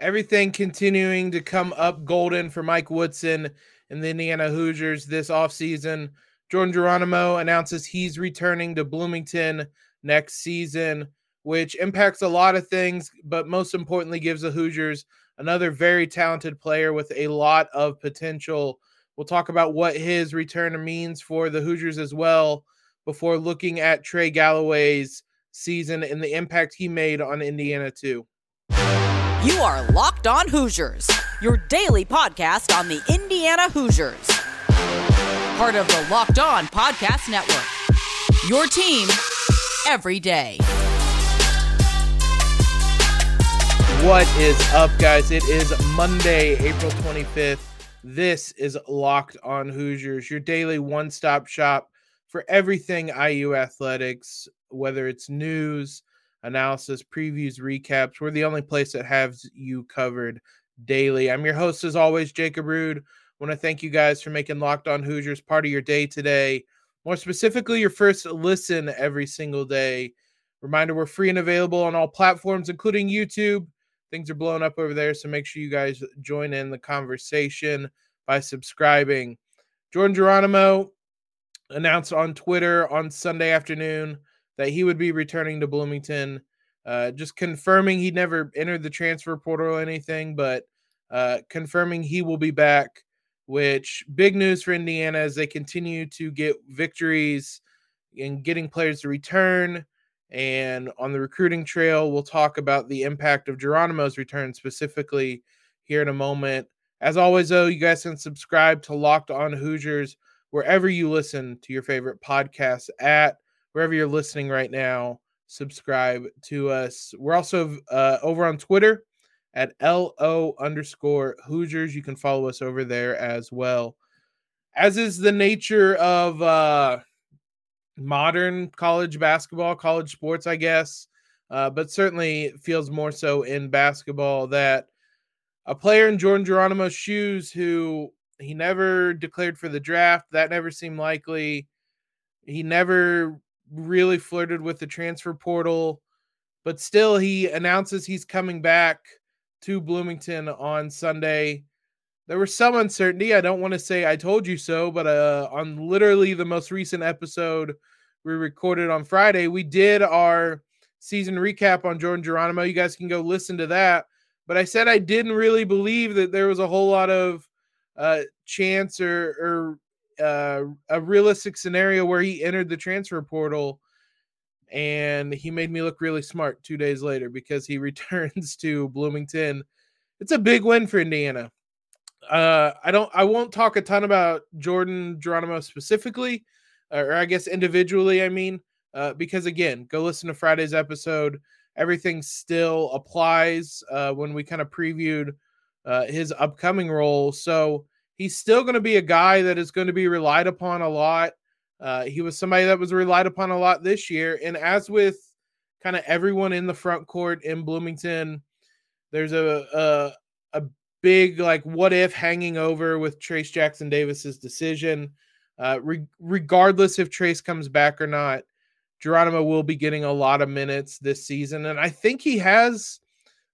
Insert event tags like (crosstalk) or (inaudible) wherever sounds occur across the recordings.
everything continuing to come up golden for Mike Woodson and the Indiana Hoosiers this offseason. Jordan Geronimo announces he's returning to Bloomington next season, which impacts a lot of things, but most importantly, gives the Hoosiers another very talented player with a lot of potential. We'll talk about what his return means for the Hoosiers as well before looking at Trey Galloway's season and the impact he made on Indiana, too. You are Locked On Hoosiers, your daily podcast on the Indiana Hoosiers. Part of the Locked On Podcast Network. Your team every day. What is up, guys? It is Monday, April 25th. This is Locked On Hoosiers, your daily one stop shop for everything IU athletics, whether it's news analysis, previews, recaps. We're the only place that has you covered daily. I'm your host, as always, Jacob Rude. Want to thank you guys for making Locked On Hoosiers part of your day today. More specifically, your first listen every single day. Reminder we're free and available on all platforms, including YouTube. Things are blowing up over there, so make sure you guys join in the conversation by subscribing. Jordan Geronimo announced on Twitter on Sunday afternoon that he would be returning to Bloomington. Uh, just confirming he never entered the transfer portal or anything, but uh, confirming he will be back. Which big news for Indiana as they continue to get victories in getting players to return. And on the recruiting trail, we'll talk about the impact of Geronimo's return specifically here in a moment. As always, though, you guys can subscribe to Locked On Hoosiers wherever you listen to your favorite podcasts at wherever you're listening right now, subscribe to us. We're also uh, over on Twitter at LO underscore Hoosiers. You can follow us over there as well. As is the nature of uh, modern college basketball, college sports, I guess, uh, but certainly feels more so in basketball that a player in Jordan Geronimo's shoes who he never declared for the draft, that never seemed likely. He never really flirted with the transfer portal, but still he announces he's coming back to Bloomington on Sunday. There was some uncertainty. I don't want to say I told you so, but uh, on literally the most recent episode we recorded on Friday, we did our season recap on Jordan Geronimo. You guys can go listen to that. But I said I didn't really believe that there was a whole lot of uh, chance or, or uh, a realistic scenario where he entered the transfer portal and he made me look really smart two days later because he (laughs) returns to Bloomington. It's a big win for Indiana. Uh, I don't, I won't talk a ton about Jordan Geronimo specifically, or I guess individually. I mean, uh, because again, go listen to Friday's episode. Everything still applies uh, when we kind of previewed uh, his upcoming role. So he's still going to be a guy that is going to be relied upon a lot. Uh, he was somebody that was relied upon a lot this year. And as with kind of everyone in the front court in Bloomington, there's a, a, a big like what if hanging over with Trayce Jackson Davis's decision. Uh, re- regardless if Trayce comes back or not, Geronimo will be getting a lot of minutes this season, and I think he has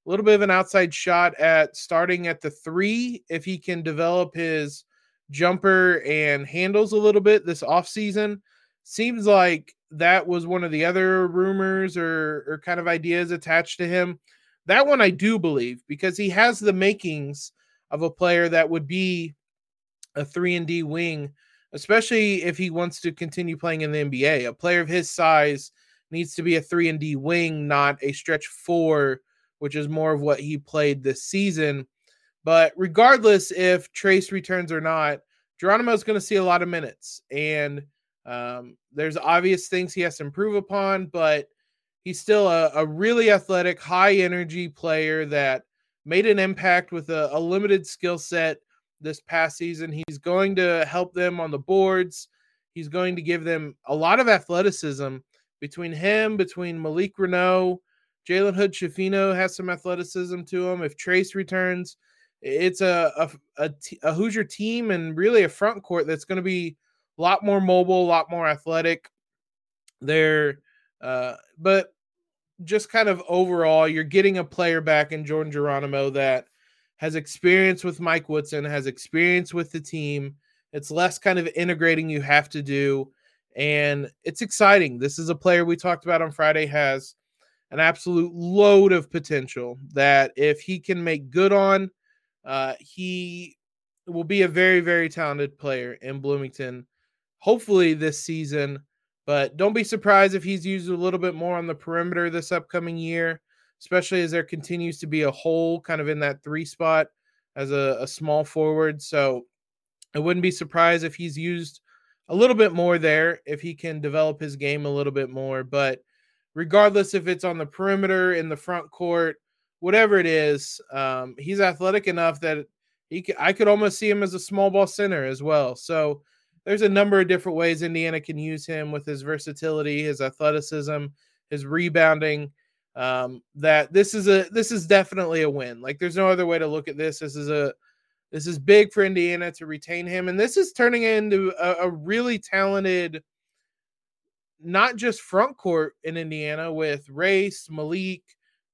a little bit of an outside shot at starting at the three if he can develop his jumper and handles a little bit this offseason. Seems like that was one of the other rumors or, or kind of ideas attached to him. That one I do believe because he has the makings of a player that would be a 3 and D wing, especially if he wants to continue playing in the NBA. A player of his size needs to be a 3 and D wing, not a stretch 4 which is more of what he played this season. But regardless if Trayce returns or not, Geronimo is going to see a lot of minutes. And um, there's obvious things he has to improve upon, but he's still a, a really athletic, high energy player that made an impact with a, a limited skill set this past season. He's going to help them on the boards. He's going to give them a lot of athleticism between him, between Malik Reneau, Jalen Hood Schifino has some athleticism to him. If Trayce returns, it's a, a, a, a Hoosier team and really a front court that's going to be a lot more mobile, a lot more athletic. There, uh, but just kind of overall, you're getting a player back in Jordan Geronimo that has experience with Mike Woodson, has experience with the team. It's less kind of integrating you have to do. And it's exciting. This is a player we talked about on Friday has an absolute load of potential that if he can make good on, uh, he will be a very, very talented player in Bloomington, hopefully this season. But don't be surprised if he's used a little bit more on the perimeter this upcoming year, especially as there continues to be a hole kind of in that three spot as a, a small forward. So I wouldn't be surprised if he's used a little bit more there if he can develop his game a little bit more. But regardless if it's on the perimeter, in the front court, whatever it is, um, he's athletic enough that he could, I could almost see him as a small ball center as well. So there's a number of different ways Indiana can use him with his versatility, his athleticism, his rebounding. Um, that this is a this is definitely a win. Like there's no other way to look at this. This is a this is big for Indiana to retain him, and this is turning into a, a really talented, not just front court in Indiana with Race, Malik,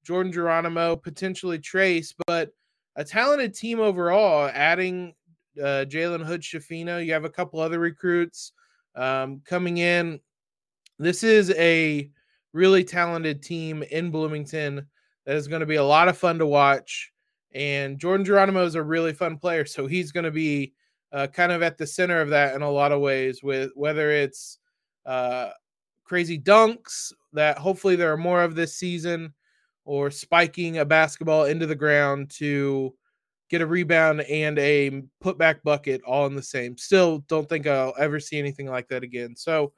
Jordan Geronimo, potentially Trayce, but a talented team overall. Adding uh, Jalen Hood Schifino. You have a couple other recruits um, coming in. This is a really talented team in Bloomington that is going to be a lot of fun to watch. And Jordan Geronimo is a really fun player, so he's going to be uh, kind of at the center of that in a lot of ways. With whether it's uh, crazy dunks that hopefully there are more of this season, or spiking a basketball into the ground to get a rebound and a putback bucket all in the same. Still don't think I'll ever see anything like that again. So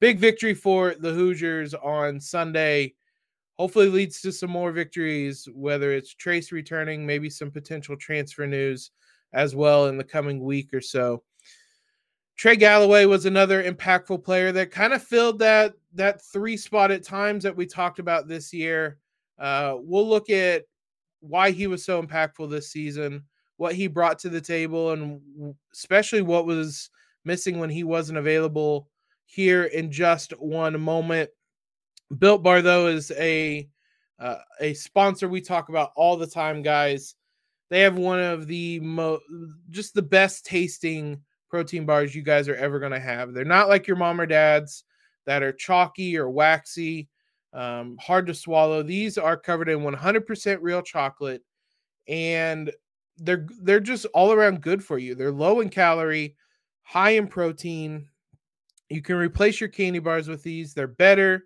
big victory for the Hoosiers on Sunday. Hopefully leads to some more victories, whether it's Trayce returning, maybe some potential transfer news as well in the coming week or so. Trey Galloway was another impactful player that kind of filled that that three spot at times that we talked about this year. Uh, we'll look at why he was so impactful this season, what he brought to the table, and especially what was missing when he wasn't available here in just one moment. Built Bar, though, is a uh, a sponsor we talk about all the time, guys. They have one of the most, just the best tasting protein bars you guys are ever going to have. They're not like your mom or dad's that are chalky or waxy um, hard to swallow. These are covered in 100% real chocolate, and they're they're just all around good for you. They're low in calorie, high in protein. You can replace your candy bars with these. They're better.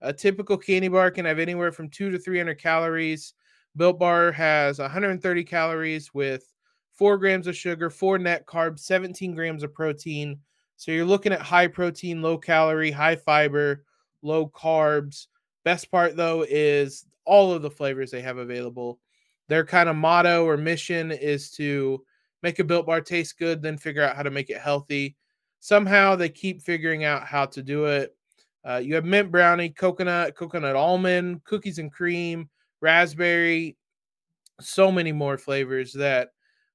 A typical candy bar can have anywhere from two to 300 calories. Built Bar has 130 calories with four grams of sugar, four net carbs, 17 grams of protein. So you're looking at high protein, low calorie, high fiber, low carbs. Best part though is all of the flavors they have available. Their kind of motto or mission is to make a built bar taste good, then figure out how to make it healthy. Somehow they keep figuring out how to do it. Uh, you have mint brownie, coconut, coconut almond, cookies and cream, raspberry, so many more flavors that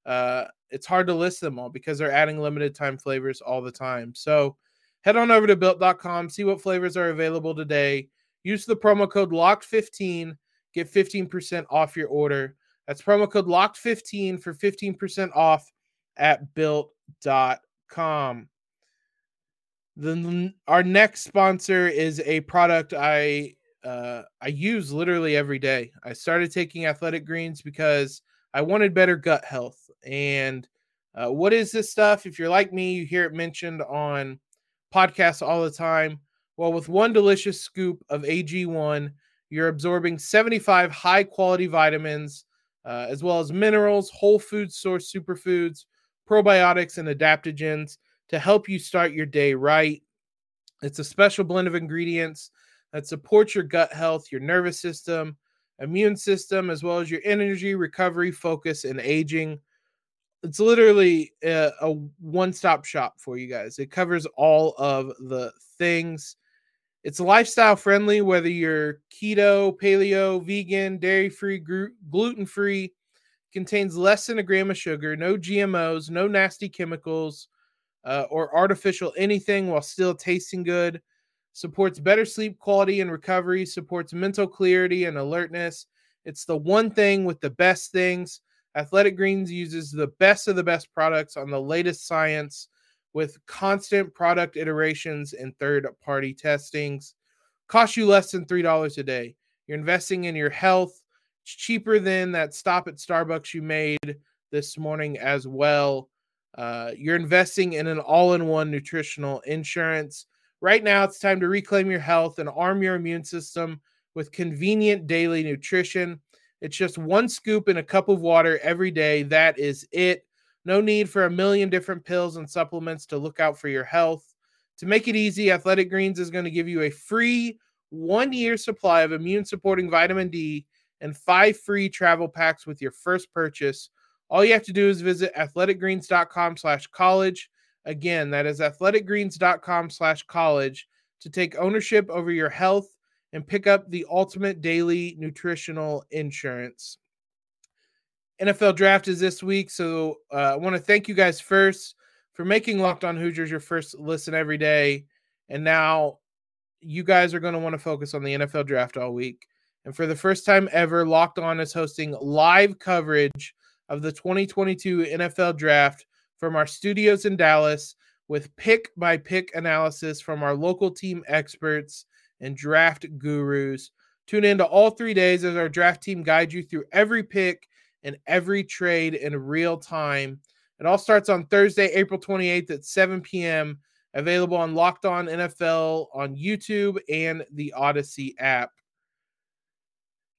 uh, it's hard to list them all because they're adding limited time flavors all the time. So head on over to built.com, see what flavors are available today. Use the promo code LOCKED15, get 15% off your order. That's promo code LOCKED15 for 15% off at built.com. Then our next sponsor is a product I uh, I use literally every day. I started taking athletic greens because I wanted better gut health. And uh, what is this stuff? If you're like me, you hear it mentioned on podcasts all the time. Well, with one delicious scoop of AG1, you're absorbing 75 high quality vitamins, uh, as well as minerals, whole food source superfoods, probiotics, and adaptogens to help you start your day right. It's a special blend of ingredients that supports your gut health, your nervous system, immune system, as well as your energy, recovery, focus, and aging. It's literally a, a one stop shop for you guys. It covers all of the things. It's lifestyle friendly, whether you're keto, paleo, vegan, dairy free, gluten free, contains less than a gram of sugar, no GMOs, no nasty chemicals, uh, or artificial anything while still tasting good. Supports better sleep quality and recovery, supports mental clarity and alertness. It's the one thing with the best things. Athletic Greens uses the best of the best products on the latest science with constant product iterations and third party testings. Cost you less than $3 a day. You're investing in your health. It's cheaper than that stop at Starbucks you made this morning as well. Uh, you're investing in an all in one nutritional insurance. Right now, it's time to reclaim your health and arm your immune system with convenient daily nutrition. It's just one scoop in a cup of water every day. That is it. No need for a million different pills and supplements to look out for your health. To make it easy, Athletic Greens is going to give you a free one year supply of immune supporting vitamin D and five free travel packs with your first purchase. All you have to do is visit athleticgreens.com slash college. Again, that is athleticgreens.com slash college to take ownership over your health and pick up the ultimate daily nutritional insurance. NFL draft is this week. So uh, I want to thank you guys first for making Locked On Hoosiers your first listen every day. And now you guys are going to want to focus on the NFL draft all week. And for the first time ever, Locked On is hosting live coverage of the 2022 NFL draft from our studios in Dallas with pick by pick analysis from our local team experts and draft gurus. Tune in to all three days as our draft team guides you through every pick and every trade in real time. It all starts on Thursday, April 28th at 7 p.m. Available on Locked On NFL on YouTube and the Audacy app.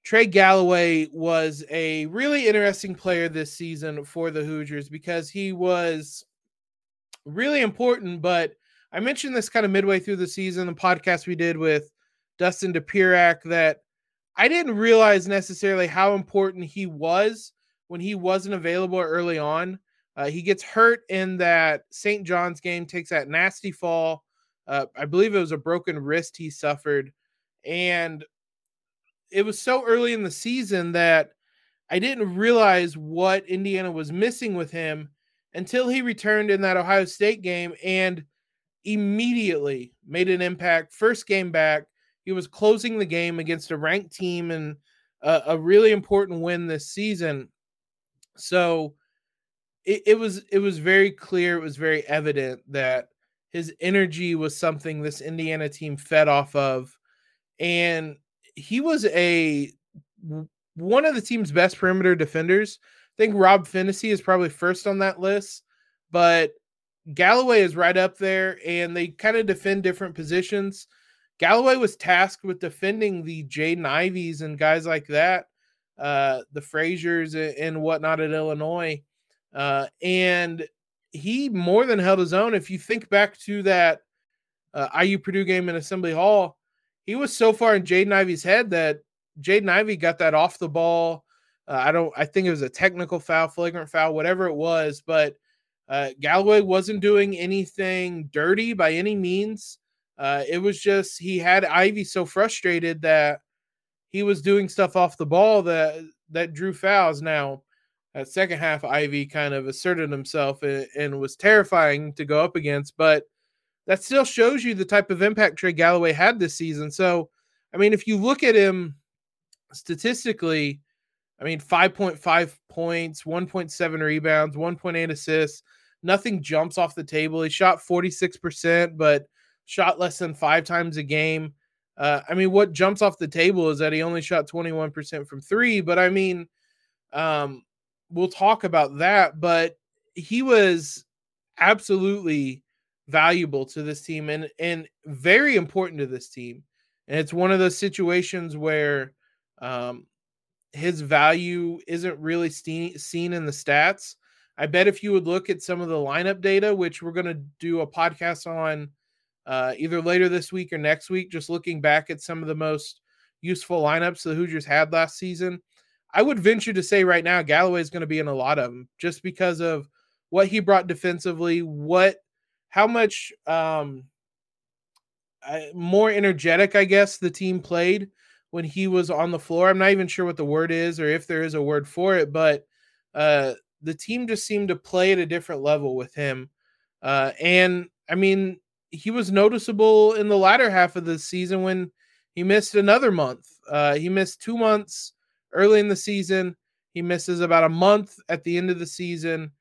Trey Galloway was a really interesting player this season for the Hoosiers because he was really important. But I mentioned this kind of midway through the season, the podcast we did with Dustin Dopirak, that I didn't realize necessarily how important he was when he wasn't available early on. Uh, he gets hurt in that St. John's game, takes that nasty fall. Uh, I believe it was a broken wrist he suffered. And it was so early in the season that I didn't realize what Indiana was missing with him until he returned in that Ohio State game and immediately made an impact. First game back, he was closing the game against a ranked team and a, a really important win this season. So it, it was it was very clear, it was very evident that his energy was something this Indiana team fed off of. And he was a one of the team's best perimeter defenders. I think Rob Phinisee is probably first on that list, but Galloway is right up there, and they kind of defend different positions. Galloway was tasked with defending the Jaden Iveys and guys like that uh, the Fraziers and whatnot at Illinois. Uh, and he more than held his own. If you think back to that uh, IU Purdue game in Assembly Hall, he was so far in Jaden Ivey's head that Jaden Ivey got that off the ball. Uh, I don't. I think it was a technical foul, flagrant foul, whatever it was. But uh, Galloway wasn't doing anything dirty by any means. Uh, it was just he had Ivey so frustrated that he was doing stuff off the ball that that drew fouls. Now, that second half, Ivey kind of asserted himself and, and, was terrifying to go up against, but that still shows you the type of impact Trey Galloway had this season. So, I mean, if you look at him statistically, I mean, 5.5 points, 1.7 rebounds, 1.8 assists, nothing jumps off the table. He shot 46%, but shot less than five times a game. Uh, I mean, what jumps off the table is that he only shot 21% from three, but I mean, um, we'll talk about that, but he was absolutely valuable to this team and and very important to this team. And it's one of those situations where um, his value isn't really seen seen in the stats. I bet if you would look at some of the lineup data, which we're going to do a podcast on uh, either later this week or next week, just looking back at some of the most useful lineups the Hoosiers had last season. I would venture to say right now Galloway is going to be in a lot of them just because of what he brought defensively, what, how much um, more energetic, I guess, the team played when he was on the floor. I'm not even sure what the word is or if there is a word for it, but uh, the team just seemed to play at a different level with him. Uh, and I mean, he was noticeable in the latter half of the season when he missed another month. Uh, he missed two months early in the season. He misses about a month at the end of the season.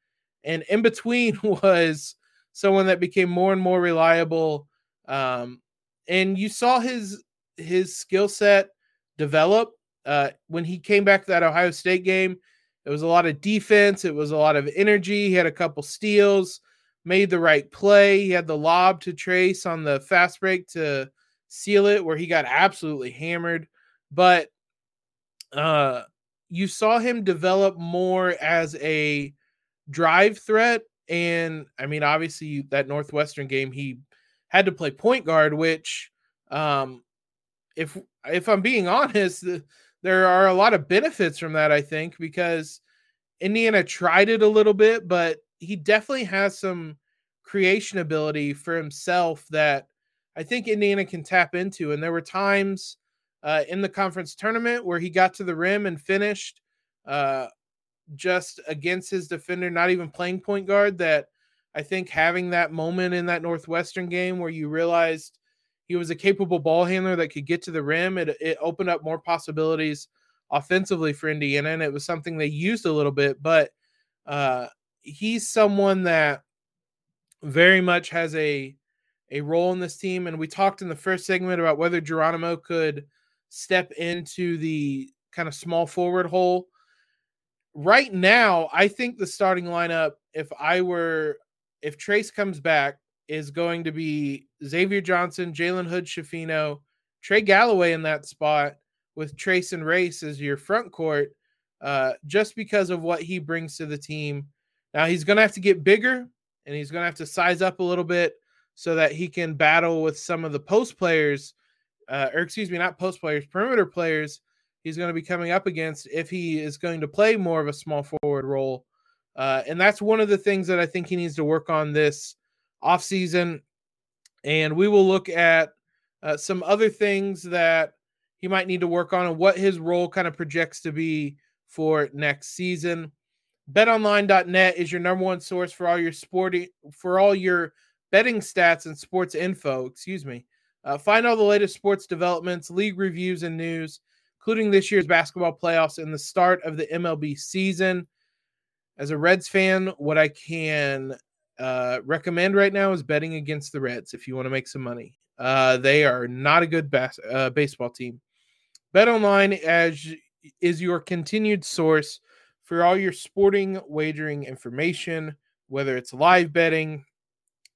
And in between (laughs) was someone that became more and more reliable. Um, and you saw his his skill set develop uh, when he came back to that Ohio State game. It was a lot of defense. It was a lot of energy. He had a couple steals, made the right play. He had the lob to Trayce on the fast break to seal it, where he got absolutely hammered. But uh, you saw him develop more as a drive threat. And I mean, obviously, that Northwestern game, he had to play point guard, which, um, if if I'm being (laughs) honest, there are a lot of benefits from that. I think because Indiana tried it a little bit, but he definitely has some creation ability for himself that I think Indiana can tap into. And there were times uh, in the conference tournament where he got to the rim and finished uh, just against his defender, not even playing point guard. That I think having that moment in that Northwestern game where you realized he was a capable ball handler that could get to the rim, it, it opened up more possibilities offensively for Indiana. And it was something they used a little bit, but uh, he's someone that very much has a a role in this team. And we talked in the first segment about whether Geronimo could step into the kind of small forward hole right now, I think the starting lineup, if I were, if Trayce comes back, is going to be Xavier Johnson, Jalen Hood Schifino, Trey Galloway in that spot with Trayce and Race as your front court, uh, just because of what he brings to the team. Now he's going to have to get bigger and he's going to have to size up a little bit so that he can battle with some of the post players, uh, or excuse me, not post players, perimeter players he's going to be coming up against if he is going to play more of a small forward role. Uh, and that's one of the things that I think he needs to work on this offseason. And we will look at uh, some other things that he might need to work on and what his role kind of projects to be for next season. BetOnline.net is your number one source for all your sporting for all your betting stats and sports info. Excuse me. Uh, find all the latest sports developments, league reviews, and news including this year's basketball playoffs and the start of the MLB season. As a Reds fan, what I can uh, recommend right now is betting against the Reds if you want to make some money. Uh, they are not a good bas- uh, baseball team. Bet online as is your continued source for all your sporting wagering information, whether it's live betting,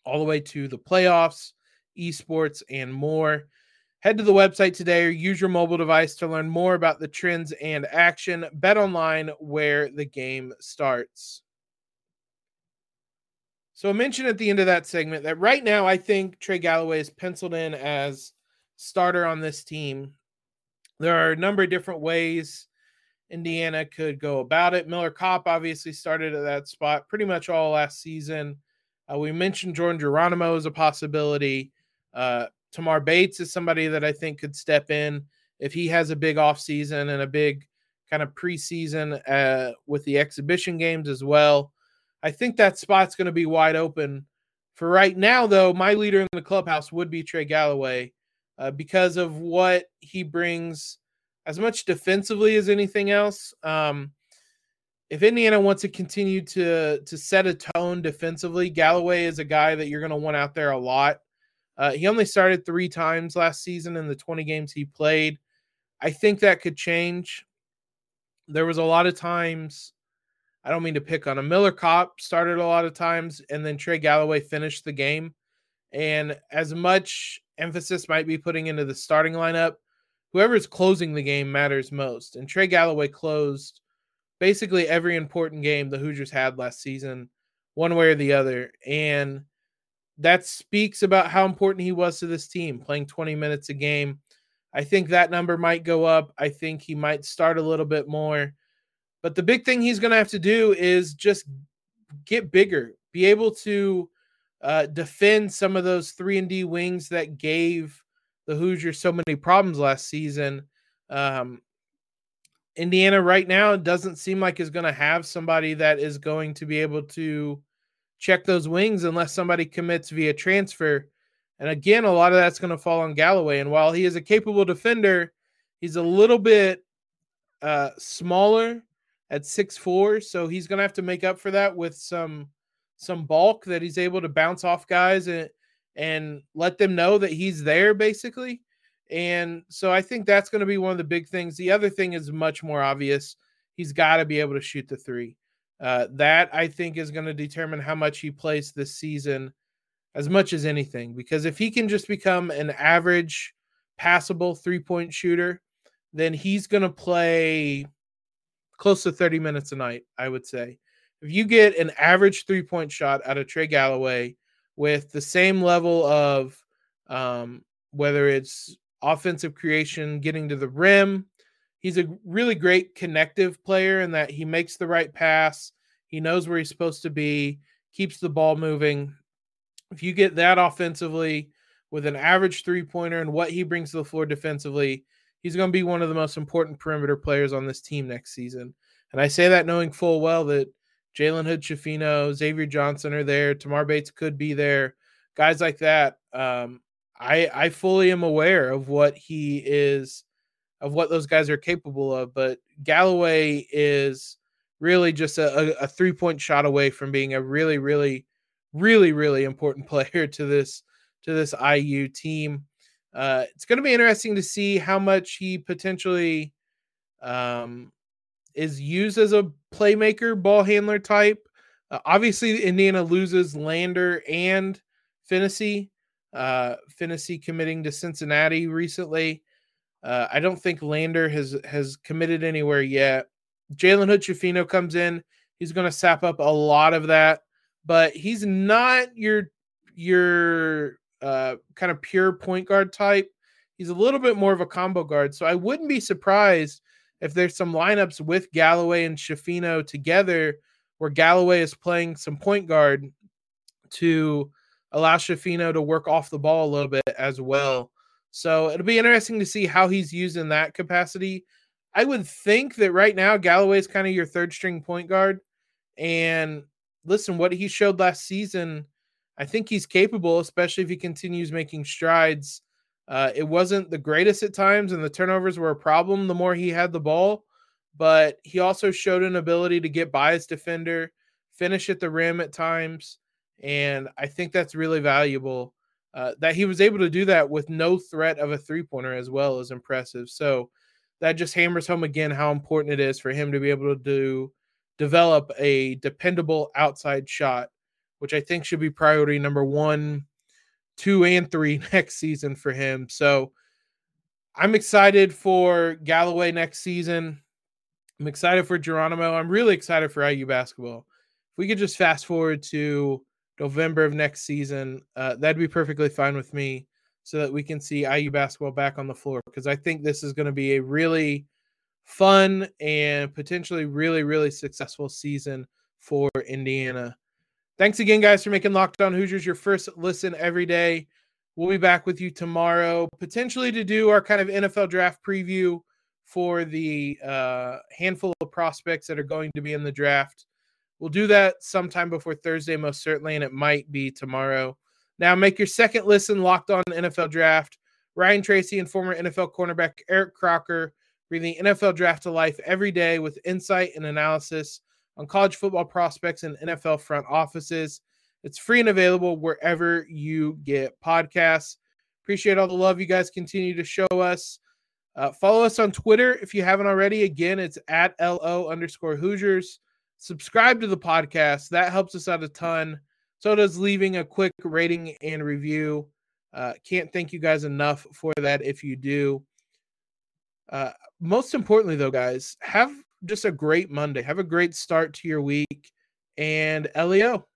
all the way to the playoffs, esports, and more. Head to the website today or use your mobile device to learn more about the trends and action. Bet online where the game starts. So I mentioned at the end of that segment that right now I think Trey Galloway is penciled in as starter on this team. There are a number of different ways Indiana could go about it. Miller Kopp obviously started at that spot pretty much all last season. Uh, we mentioned Jordan Geronimo as a possibility. Uh, Tamar Bates is somebody that I think could step in if he has a big offseason and a big kind of preseason uh, with the exhibition games as well. I think that spot's going to be wide open. For right now, though, my leader in the clubhouse would be Trey Galloway uh, because of what he brings as much defensively as anything else. Um, if Indiana wants to continue to to set a tone defensively, Galloway is a guy that you're going to want out there a lot. Uh, he only started three times last season in the 20 games he played. I think that could change. There was a lot of times, I don't mean to pick on a Miller Kopp started a lot of times, and then Trey Galloway finished the game. And as much emphasis might be putting into the starting lineup, whoever is closing the game matters most. And Trey Galloway closed basically every important game the Hoosiers had last season, one way or the other. And that speaks about how important he was to this team, playing 20 minutes a game. I think that number might go up. I think he might start a little bit more. But the big thing he's going to have to do is just get bigger, be able to uh, defend some of those 3 and D wings that gave the Hoosiers so many problems last season. Um, Indiana right now doesn't seem like is going to have somebody that is going to be able to check those wings unless somebody commits via transfer. And again, a lot of that's going to fall on Galloway. And while he is a capable defender, he's a little bit uh, smaller at six four, so he's going to have to make up for that with some some bulk that he's able to bounce off guys and and let them know that he's there basically. And so I think that's going to be one of the big things. The other thing is much more obvious. He's got to be able to shoot the three. Uh, that I think is going to determine how much he plays this season, as much as anything. Because if he can just become an average, passable three point shooter, then he's going to play close to 30 minutes a night, I would say. If you get an average three point shot out of Trey Galloway with the same level of um, whether it's offensive creation, getting to the rim, he's a really great connective player in that he makes the right pass, he knows where he's supposed to be, keeps the ball moving. If you get that offensively with an average three pointer and what he brings to the floor defensively, he's going to be one of the most important perimeter players on this team next season. And I say that knowing full well that Jalen Hood Schifino, Xavier Johnson are there. Tamar Bates could be there. Guys like that. Um, I I fully am aware of what he is, of what those guys are capable of. But Galloway is really just a, a three point shot away from being a really, really, really, really important (laughs) player to this to this IU team. Uh, it's going to be interesting to see how much he potentially um, is used as a playmaker, ball handler type. Uh, obviously, Indiana loses Lander and Phinisee. Uh, Phinisee committing to Cincinnati recently. Uh, I don't think Lander has has committed anywhere yet. Jalen Hood comes in. He's going to sap up a lot of that, but he's not your your uh, kind of pure point guard type. He's a little bit more of a combo guard. So I wouldn't be surprised if there's some lineups with Galloway and Schifino together where Galloway is playing some point guard to allow Schifino to work off the ball a little bit as well. So it'll be interesting to see how he's used in that capacity. I would think that right now Galloway is kind of your third string point guard. And listen, what he showed last season, I think he's capable, especially if he continues making strides. Uh, it wasn't the greatest at times, and the turnovers were a problem the more he had the ball. But he also showed an ability to get by his defender, finish at the rim at times. And I think that's really valuable. Uh, that he was able to do that with no threat of a three pointer as well is impressive. So that just hammers home again how important it is for him to be able to do develop a dependable outside shot, which I think should be priority number one, two, and three (laughs) next season for him. So I'm excited for Galloway next season. I'm excited for Geronimo. I'm really excited for IU basketball. If we could just fast forward to November of next season, uh, that'd be perfectly fine with me so that we can see IU basketball back on the floor because I think this is going to be a really fun and potentially really, really successful season for Indiana. Thanks again, guys, for making Locked On Hoosiers your first listen every day. We'll be back with you tomorrow, potentially to do our kind of NFL draft preview for the uh, handful of prospects that are going to be in the draft. We'll do that sometime before Thursday, most certainly, and it might be tomorrow. Now, make your second listen locked on NFL draft. Ryan Tracy and former NFL cornerback Eric Crocker bring the NFL draft to life every day with insight and analysis on college football prospects and NFL front offices. It's free and available wherever you get podcasts. Appreciate all the love you guys continue to show us. Uh, follow us on Twitter if you haven't already. Again, it's at LO underscore Hoosiers subscribe to the podcast. That helps us out a ton. So does leaving a quick rating and review. Uh, can't thank you guys enough for that if you do. Uh, most importantly, though, guys, have just a great Monday. Have a great start to your week. And LEO.